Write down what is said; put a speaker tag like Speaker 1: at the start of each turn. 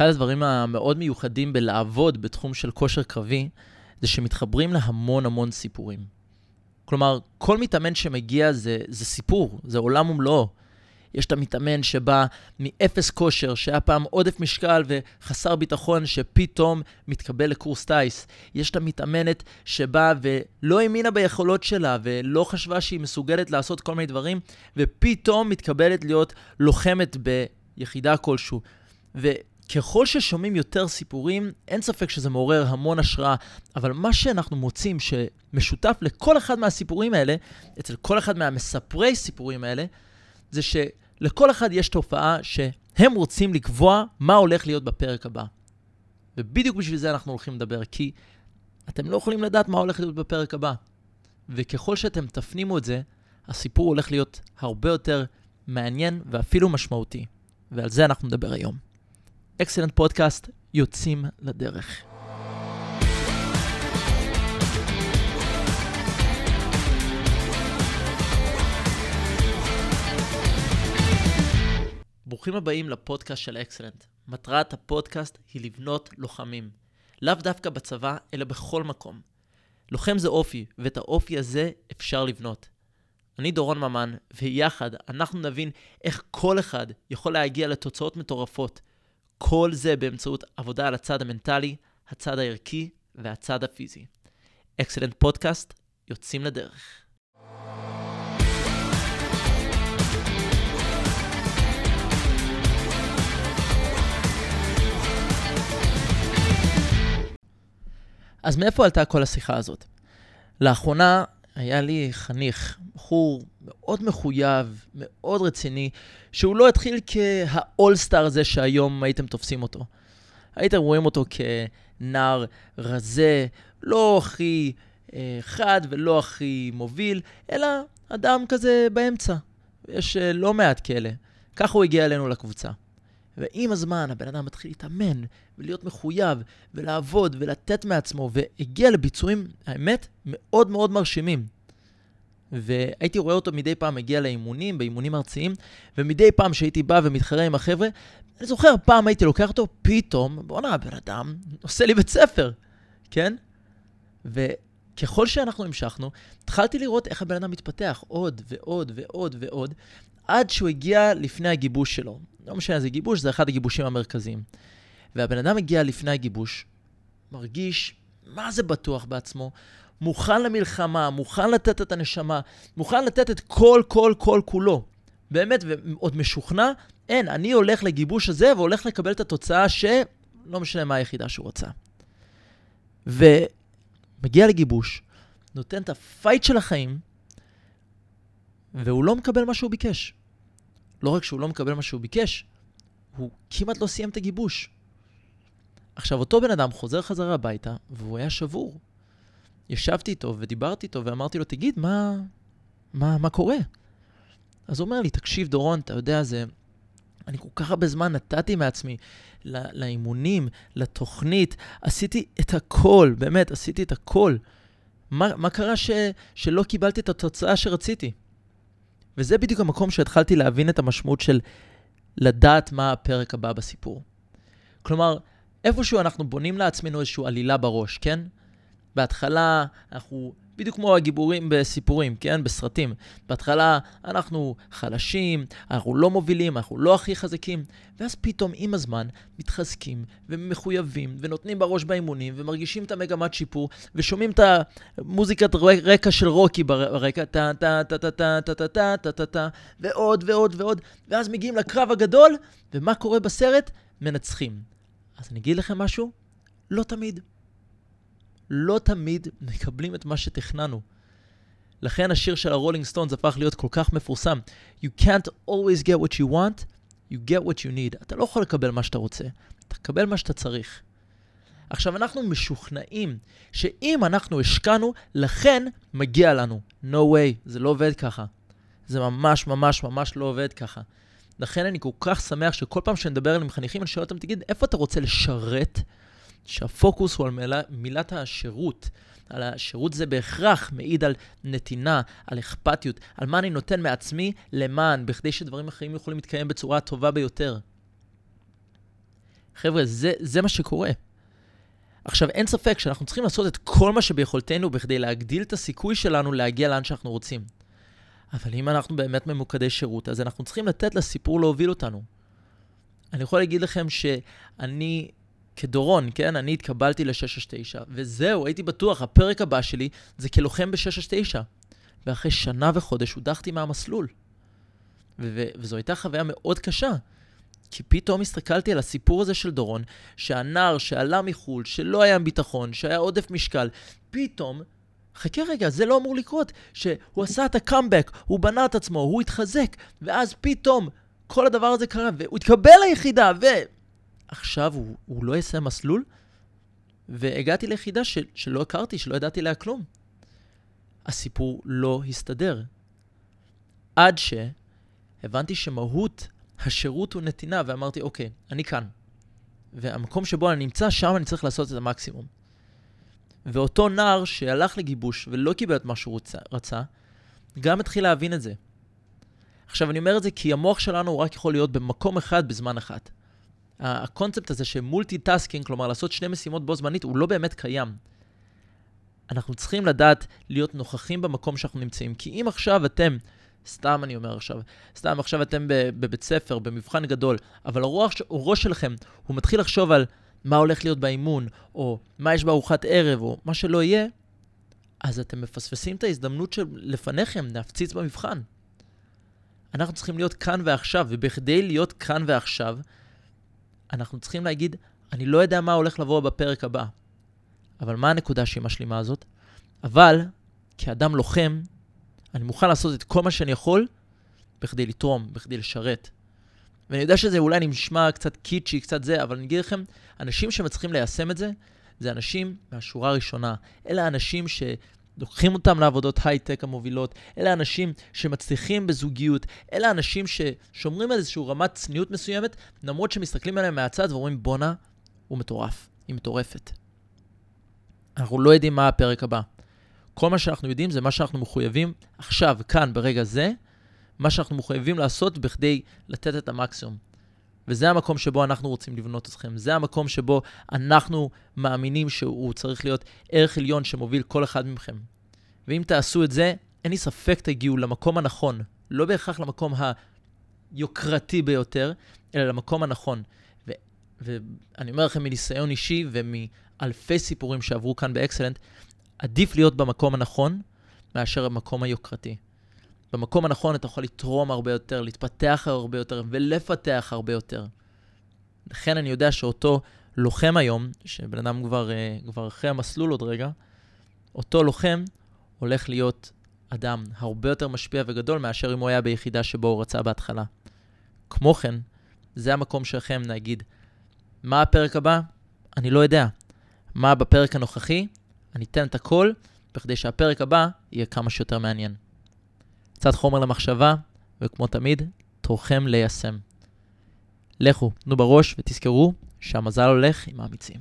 Speaker 1: אחד הדברים המאוד מיוחדים בלעבוד בתחום של כושר קרבי, זה שמתחברים להמון המון סיפורים. כלומר, כל מתאמן שמגיע זה, זה סיפור, זה עולם ומלואו. יש את המתאמן שבא מאפס כושר, שהיה פעם עודף משקל וחסר ביטחון, שפתאום מתקבל לקורס טיס. יש את המתאמנת שבאה ולא האמינה ביכולות שלה, ולא חשבה שהיא מסוגלת לעשות כל מיני דברים, ופתאום מתקבלת להיות לוחמת ביחידה כלשהו. וככל ששומעים יותר סיפורים, אין ספק שזה מעורר המון השראה, אבל מה שאנחנו מוצאים שמשותף לכל אחד מהסיפורים האלה, אצל כל אחד מהמספרי סיפורים האלה, זה שלכל אחד יש תופעה שהם רוצים לקבוע מה הולך להיות בפרק הבא. ובדיוק בשביל זה אנחנו הולכים לדבר, כי אתם לא יכולים לדעת מה הולך להיות בפרק הבא. וככל שאתם תפנימו את זה, הסיפור הולך להיות הרבה יותר מעניין ואפילו משמעותי. ועל זה אנחנו נדבר היום. אקסלנט פודקאסט, יוצאים לדרך. ברוכים הבאים לפודקאסט של אקסלנט. מטרת הפודקאסט היא לבנות לוחמים. לאו דווקא בצבא, אלא בכל מקום. לוחם זה אופי, ואת האופי הזה אפשר לבנות. אני דורון ממן, ויחד אנחנו נבין איך כל אחד יכול להגיע לתוצאות מטורפות. כל זה באמצעות עבודה על הצד המנטלי, הצד הערכי והצד הפיזי. אקסלנט פודקאסט, יוצאים לדרך. אז מאיפה עלתה כל השיחה הזאת? לאחרונה היה לי חניך, בחור מאוד מחויב, מאוד רציני, שהוא לא התחיל כהאולסטאר הזה שהיום הייתם תופסים אותו. הייתם רואים אותו כנער רזה, לא הכי אה, חד ולא הכי מוביל, אלא אדם כזה באמצע. יש אה, לא מעט כאלה. ככה הוא הגיע אלינו לקבוצה. ועם הזמן הבן אדם מתחיל להתאמן ולהיות מחויב ולעבוד ולתת מעצמו, והגיע לביצועים, האמת, מאוד מאוד מרשימים. והייתי רואה אותו מדי פעם מגיע לאימונים, באימונים ארציים, ומדי פעם שהייתי בא ומתחרה עם החבר'ה, אני זוכר, פעם הייתי לוקח אותו, פתאום, בואנה, הבן אדם עושה לי בית ספר, כן? וככל שאנחנו המשכנו, התחלתי לראות איך הבן אדם מתפתח עוד ועוד ועוד ועוד, עד שהוא הגיע לפני הגיבוש שלו. לא משנה איזה גיבוש, זה אחד הגיבושים המרכזיים. והבן אדם הגיע לפני הגיבוש, מרגיש מה זה בטוח בעצמו, מוכן למלחמה, מוכן לתת את הנשמה, מוכן לתת את כל, כל, כל כולו. באמת, ועוד משוכנע, אין, אני הולך לגיבוש הזה והולך לקבל את התוצאה שלא משנה מה היחידה שהוא רצה. ומגיע לגיבוש, נותן את הפייט של החיים, והוא לא מקבל מה שהוא ביקש. לא רק שהוא לא מקבל מה שהוא ביקש, הוא כמעט לא סיים את הגיבוש. עכשיו, אותו בן אדם חוזר חזרה הביתה, והוא היה שבור. ישבתי איתו ודיברתי איתו ואמרתי לו, תגיד, מה, מה, מה קורה? אז הוא אומר לי, תקשיב, דורון, אתה יודע, זה... אני כל כך הרבה זמן נתתי מעצמי לא, לאימונים, לתוכנית, עשיתי את הכל, באמת, עשיתי את הכל. מה, מה קרה ש, שלא קיבלתי את התוצאה שרציתי? וזה בדיוק המקום שהתחלתי להבין את המשמעות של לדעת מה הפרק הבא בסיפור. כלומר, איפשהו אנחנו בונים לעצמנו איזושהי עלילה בראש, כן? בהתחלה אנחנו בדיוק כמו הגיבורים בסיפורים, כן? בסרטים. בהתחלה אנחנו חלשים, אנחנו לא מובילים, אנחנו לא הכי חזקים, ואז פתאום עם הזמן מתחזקים ומחויבים ונותנים בראש באימונים ומרגישים את המגמת שיפור ושומעים את המוזיקת רקע של רוקי ברקע, טה טה טה טה טה טה טה טה טה טה טה ועוד ועוד ועוד, ואז מגיעים לקרב הגדול, ומה קורה בסרט? מנצחים. אז אני אגיד לכם משהו? לא תמיד. לא תמיד מקבלים את מה שתכננו. לכן השיר של הרולינג סטונס הפך להיות כל כך מפורסם. You can't always get what you want, you get what you need. אתה לא יכול לקבל מה שאתה רוצה, אתה תקבל מה שאתה צריך. עכשיו, אנחנו משוכנעים שאם אנחנו השקענו, לכן מגיע לנו. No way, זה לא עובד ככה. זה ממש ממש ממש לא עובד ככה. לכן אני כל כך שמח שכל פעם שאני מדבר עם חניכים, אני שואל אותם, תגיד, איפה אתה רוצה לשרת? שהפוקוס הוא על מילה, מילת השירות. על השירות זה בהכרח מעיד על נתינה, על אכפתיות, על מה אני נותן מעצמי למען, בכדי שדברים אחרים יכולים להתקיים בצורה הטובה ביותר. חבר'ה, זה, זה מה שקורה. עכשיו, אין ספק שאנחנו צריכים לעשות את כל מה שביכולתנו בכדי להגדיל את הסיכוי שלנו להגיע לאן שאנחנו רוצים. אבל אם אנחנו באמת ממוקדי שירות, אז אנחנו צריכים לתת לסיפור להוביל אותנו. אני יכול להגיד לכם שאני, כדורון, כן, אני התקבלתי ל-669, וזהו, הייתי בטוח, הפרק הבא שלי זה כלוחם ב-669. ואחרי שנה וחודש הודחתי מהמסלול. ו- וזו הייתה חוויה מאוד קשה. כי פתאום הסתכלתי על הסיפור הזה של דורון, שהנער שעלה מחו"ל, שלא היה עם ביטחון, שהיה עודף משקל, פתאום, חכה רגע, זה לא אמור לקרות, שהוא עשה את הקאמבק, הוא בנה את עצמו, הוא התחזק, ואז פתאום כל הדבר הזה קרה, והוא התקבל ליחידה, ועכשיו הוא, הוא לא יעשה מסלול, והגעתי ליחידה ש, שלא הכרתי, שלא ידעתי עליה כלום. הסיפור לא הסתדר. עד שהבנתי שמהות השירות הוא נתינה, ואמרתי, אוקיי, אני כאן. והמקום שבו אני נמצא, שם אני צריך לעשות את המקסימום. ואותו נער שהלך לגיבוש ולא קיבל את מה שהוא רצה, רצה, גם התחיל להבין את זה. עכשיו, אני אומר את זה כי המוח שלנו רק יכול להיות במקום אחד בזמן אחד. הקונספט הזה של multitasking, כלומר לעשות שני משימות בו זמנית, הוא לא באמת קיים. אנחנו צריכים לדעת להיות נוכחים במקום שאנחנו נמצאים. כי אם עכשיו אתם סתם אני אומר עכשיו, סתם עכשיו אתם בבית ספר, במבחן גדול, אבל הראש, הראש שלכם, הוא מתחיל לחשוב על מה הולך להיות באימון, או מה יש בארוחת ערב, או מה שלא יהיה, אז אתם מפספסים את ההזדמנות שלפניכם להפציץ במבחן. אנחנו צריכים להיות כאן ועכשיו, ובכדי להיות כאן ועכשיו, אנחנו צריכים להגיד, אני לא יודע מה הולך לבוא בפרק הבא. אבל מה הנקודה שהיא משלימה הזאת? אבל, כאדם לוחם, אני מוכן לעשות את כל מה שאני יכול בכדי לתרום, בכדי לשרת. ואני יודע שזה אולי נשמע קצת קיצ'י, קצת זה, אבל אני אגיד לכם, אנשים שמצליחים ליישם את זה, זה אנשים מהשורה הראשונה. אלה האנשים שלוקחים אותם לעבודות הייטק המובילות, אלה האנשים שמצליחים בזוגיות, אלה האנשים ששומרים על איזושהי רמת צניעות מסוימת, למרות שמסתכלים עליהם מהצד ואומרים, בואנה, הוא מטורף, היא מטורפת. אנחנו לא יודעים מה הפרק הבא. כל מה שאנחנו יודעים זה מה שאנחנו מחויבים עכשיו, כאן, ברגע זה, מה שאנחנו מחויבים לעשות בכדי לתת את המקסימום. וזה המקום שבו אנחנו רוצים לבנות אתכם. זה המקום שבו אנחנו מאמינים שהוא צריך להיות ערך עליון שמוביל כל אחד מכם. ואם תעשו את זה, אין לי ספק תגיעו למקום הנכון. לא בהכרח למקום היוקרתי ביותר, אלא למקום הנכון. ו- ואני אומר לכם מניסיון אישי ומאלפי סיפורים שעברו כאן באקסלנט, עדיף להיות במקום הנכון מאשר במקום היוקרתי. במקום הנכון אתה יכול לתרום הרבה יותר, להתפתח הרבה יותר ולפתח הרבה יותר. לכן אני יודע שאותו לוחם היום, שבן אדם כבר, אה, כבר אחרי המסלול עוד רגע, אותו לוחם הולך להיות אדם הרבה יותר משפיע וגדול מאשר אם הוא היה ביחידה שבו הוא רצה בהתחלה. כמו כן, זה המקום שלכם להגיד, מה הפרק הבא? אני לא יודע. מה בפרק הנוכחי? אני אתן את הכל בכדי שהפרק הבא יהיה כמה שיותר מעניין. קצת חומר למחשבה, וכמו תמיד, תורכם ליישם. לכו, תנו בראש ותזכרו שהמזל הולך עם האמיצים.